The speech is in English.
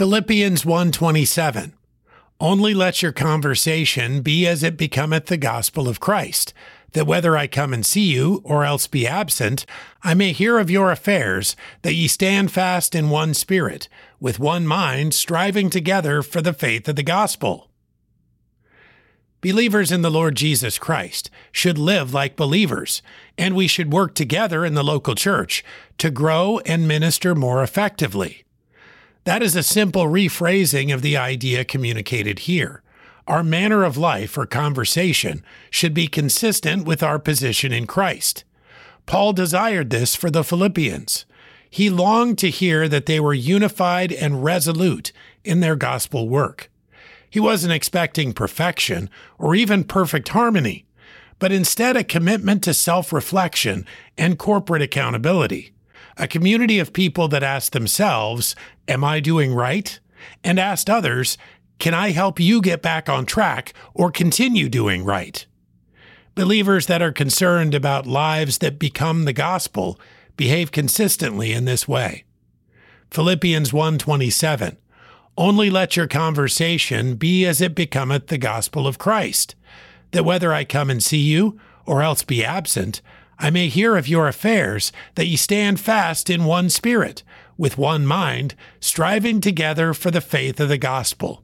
Philippians 1:27 Only let your conversation be as it becometh the gospel of Christ, that whether I come and see you or else be absent, I may hear of your affairs, that ye stand fast in one spirit, with one mind, striving together for the faith of the gospel. Believers in the Lord Jesus Christ should live like believers, and we should work together in the local church to grow and minister more effectively. That is a simple rephrasing of the idea communicated here. Our manner of life or conversation should be consistent with our position in Christ. Paul desired this for the Philippians. He longed to hear that they were unified and resolute in their gospel work. He wasn't expecting perfection or even perfect harmony, but instead a commitment to self reflection and corporate accountability. A community of people that ask themselves, Am I doing right? and asked others, Can I help you get back on track or continue doing right? Believers that are concerned about lives that become the gospel behave consistently in this way. Philippians 1:27 only let your conversation be as it becometh the gospel of Christ, that whether I come and see you, or else be absent, I may hear of your affairs, that ye stand fast in one spirit, with one mind, striving together for the faith of the gospel.